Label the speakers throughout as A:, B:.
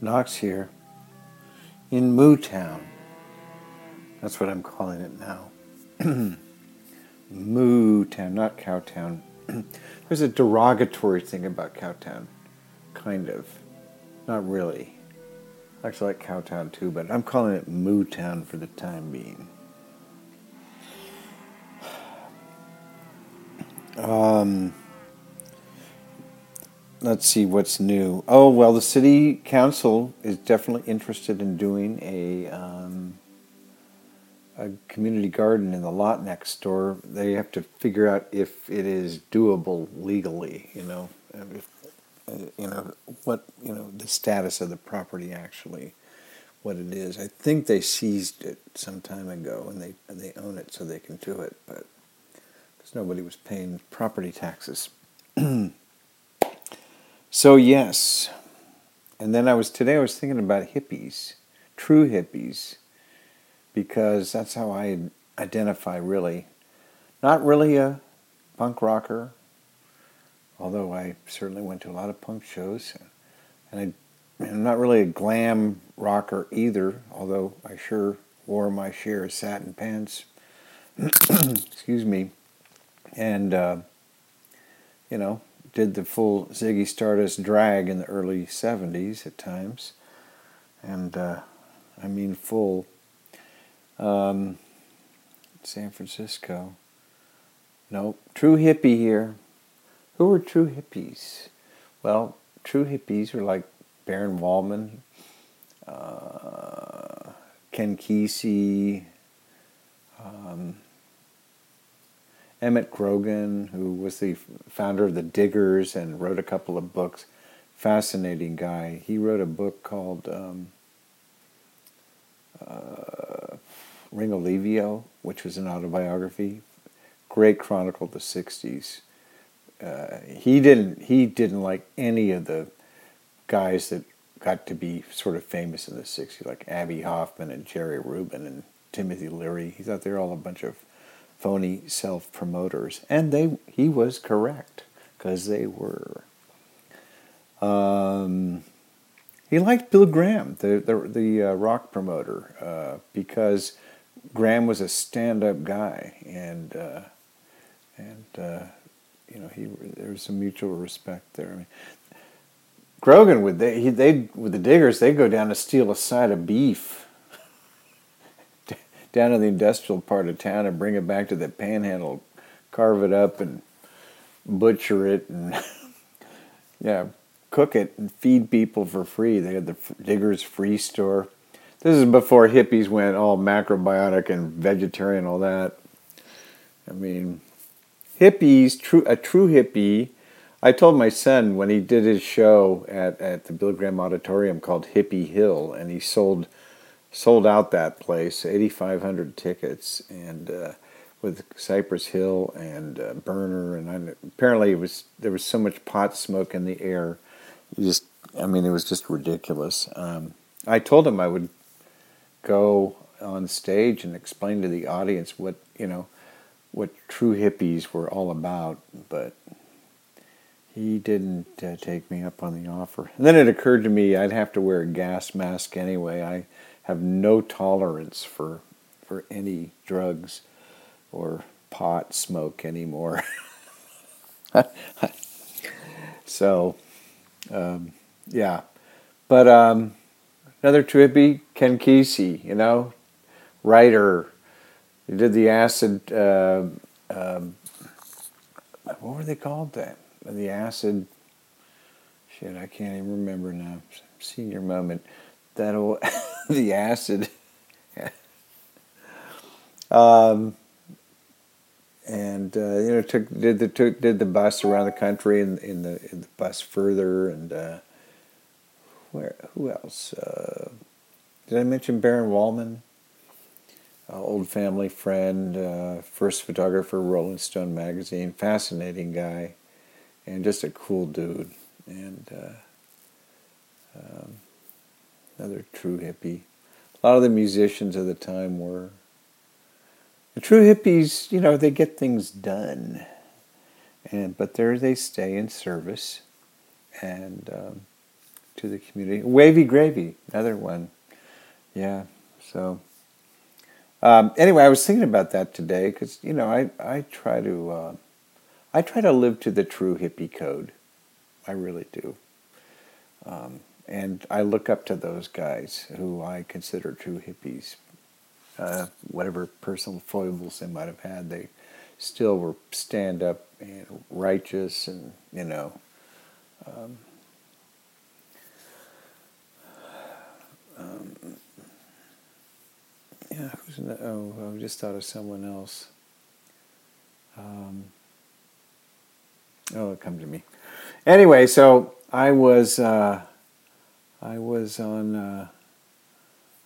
A: Knox here in Moo Town. That's what I'm calling it now. Moo Town, not Cowtown. There's a derogatory thing about Cowtown, kind of. Not really. I actually like Cowtown too, but I'm calling it Moo Town for the time being. Um, let's see what's new. Oh well, the city council is definitely interested in doing a um, a community garden in the lot next door. They have to figure out if it is doable legally. You know, if, you know what you know the status of the property actually, what it is. I think they seized it some time ago and they and they own it, so they can do it, but because nobody was paying property taxes. So yes, and then I was today. I was thinking about hippies, true hippies, because that's how I identify. Really, not really a punk rocker, although I certainly went to a lot of punk shows, and I, am not really a glam rocker either. Although I sure wore my share of satin pants. Excuse me, and uh, you know did the full Ziggy Stardust drag in the early 70s at times. And uh, I mean full. Um, San Francisco. Nope. True hippie here. Who are true hippies? Well, true hippies are like Baron Wolman, uh, Ken Kesey, um, Emmett Grogan, who was the founder of the Diggers and wrote a couple of books. Fascinating guy. He wrote a book called um, uh, Ringolevio, which was an autobiography. Great chronicle of the '60s. Uh, he didn't. He didn't like any of the guys that got to be sort of famous in the '60s, like Abbie Hoffman and Jerry Rubin and Timothy Leary. He thought they were all a bunch of phony self promoters, and they he was correct because they were. Um, he liked Bill Graham, the the, the uh, rock promoter, uh, because Graham was a stand up guy, and uh, and uh, you know he there was some mutual respect there. I mean, Grogan would they he, they with the Diggers they go down to steal a side of beef down to the industrial part of town and bring it back to the panhandle, carve it up and butcher it and yeah, cook it and feed people for free. They had the Diggers Free Store. This is before hippies went all macrobiotic and vegetarian, all that. I mean, hippies, true a true hippie. I told my son when he did his show at, at the Bill Graham Auditorium called Hippie Hill, and he sold sold out that place, 8,500 tickets, and uh, with Cypress Hill and uh, Berner, and I, apparently it was there was so much pot smoke in the air, just I mean it was just ridiculous. Um, I told him I would go on stage and explain to the audience what you know what true hippies were all about, but he didn't uh, take me up on the offer. And then it occurred to me I'd have to wear a gas mask anyway. I have no tolerance for for any drugs or pot smoke anymore. so, um, yeah, but um, another trippy Ken Kesey, you know, writer. He did the acid. Uh, um, what were they called then? The acid. Shit, I can't even remember now. Senior moment that'll the acid. um, and uh, you know took did the took did the bus around the country and in, in the in the bus further and uh, where who else uh, did I mention Baron Wolman? old family friend, uh, first photographer, Rolling Stone magazine, fascinating guy, and just a cool dude. And uh, um, another true hippie. A lot of the musicians of the time were. The true hippies, you know, they get things done, and but there they stay in service, and um, to the community. Wavy Gravy, another one. Yeah, so. Um, anyway, I was thinking about that today because you know I I try to uh, I try to live to the true hippie code. I really do. Um, and I look up to those guys who I consider true hippies. Uh, whatever personal foibles they might have had, they still were stand up and righteous, and you know. Um, um, yeah, who's in the, oh, I just thought of someone else. Um, oh, it come to me. Anyway, so I was uh, I was on. Uh,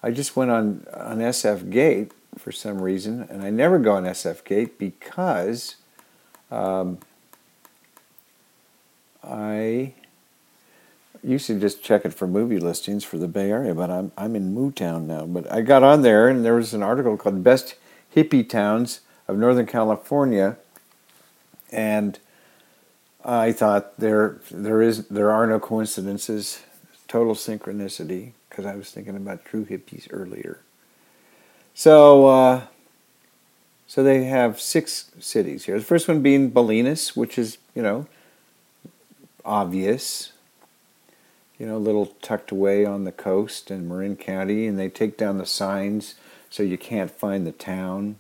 A: I just went on on SF Gate for some reason, and I never go on SF Gate because um, I used to just check it for movie listings for the Bay Area, but I'm I'm in Mootown now. But I got on there, and there was an article called "Best Hippie Towns of Northern California," and I thought there there is there are no coincidences, total synchronicity because I was thinking about true hippies earlier. So uh, so they have six cities here. The first one being Bolinas, which is you know obvious, you know, a little tucked away on the coast in Marin County, and they take down the signs so you can't find the town,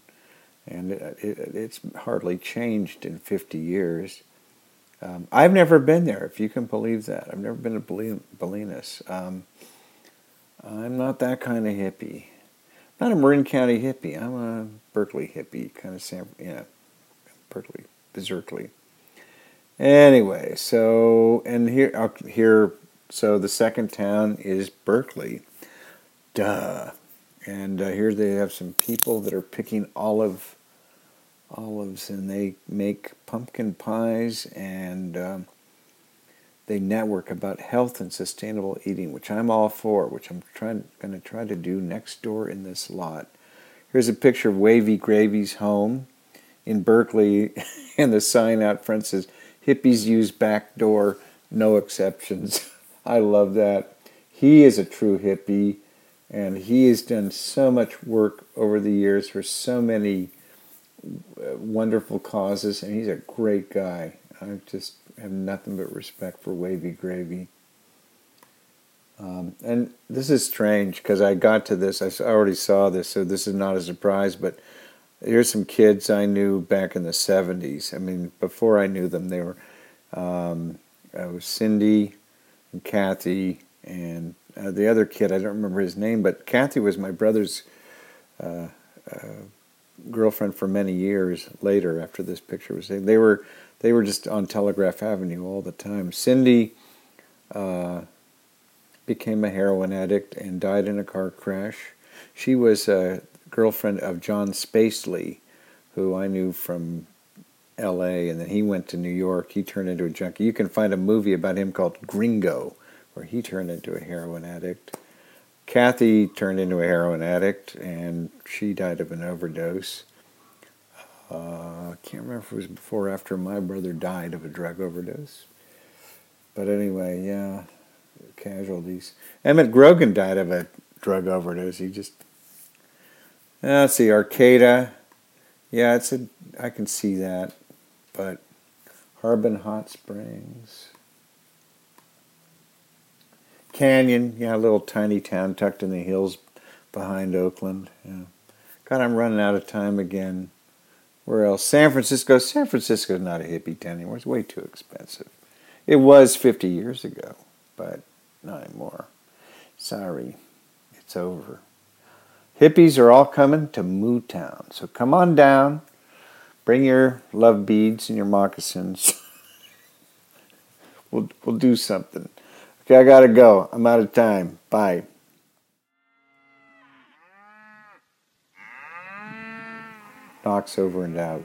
A: and it, it, it's hardly changed in 50 years. Um, I've never been there, if you can believe that. I've never been to Bolinas. Um, I'm not that kind of hippie. I'm not a Marin County hippie. I'm a Berkeley hippie, kind of San, yeah, Berkeley, Berkeley. Anyway, so and here, uh, here, so the second town is Berkeley. Duh. And uh, here they have some people that are picking olive olives and they make pumpkin pies and um, they network about health and sustainable eating, which I'm all for, which I'm trying going to try to do next door in this lot. Here's a picture of Wavy Gravy's home in Berkeley, and the sign out front says "Hippies use back door, no exceptions." I love that. He is a true hippie, and he has done so much work over the years for so many wonderful causes, and he's a great guy. I just have nothing but respect for Wavy Gravy. Um, and this is strange because I got to this, I already saw this, so this is not a surprise, but here's some kids I knew back in the 70s. I mean, before I knew them, they were um, was Cindy and Kathy and uh, the other kid, I don't remember his name, but Kathy was my brother's uh, uh, girlfriend for many years later after this picture was taken. They were they were just on Telegraph Avenue all the time. Cindy uh, became a heroin addict and died in a car crash. She was a girlfriend of John Spacely, who I knew from L.A. and then he went to New York. He turned into a junkie. You can find a movie about him called Gringo, where he turned into a heroin addict. Kathy turned into a heroin addict and she died of an overdose. Uh, I can't remember if it was before or after my brother died of a drug overdose. But anyway, yeah, casualties. Emmett Grogan died of a drug overdose. He just. let's see, Arcata. Yeah, it's a. I can see that, but Harbin Hot Springs. Canyon, yeah, a little tiny town tucked in the hills behind Oakland. Yeah. God, I'm running out of time again. Where else? San Francisco. San Francisco's not a hippie town anymore. It's way too expensive. It was 50 years ago, but not anymore. Sorry, it's over. Hippies are all coming to Moo Town. So come on down. Bring your love beads and your moccasins. we'll, we'll do something. Okay, I gotta go. I'm out of time. Bye. Knox over and out.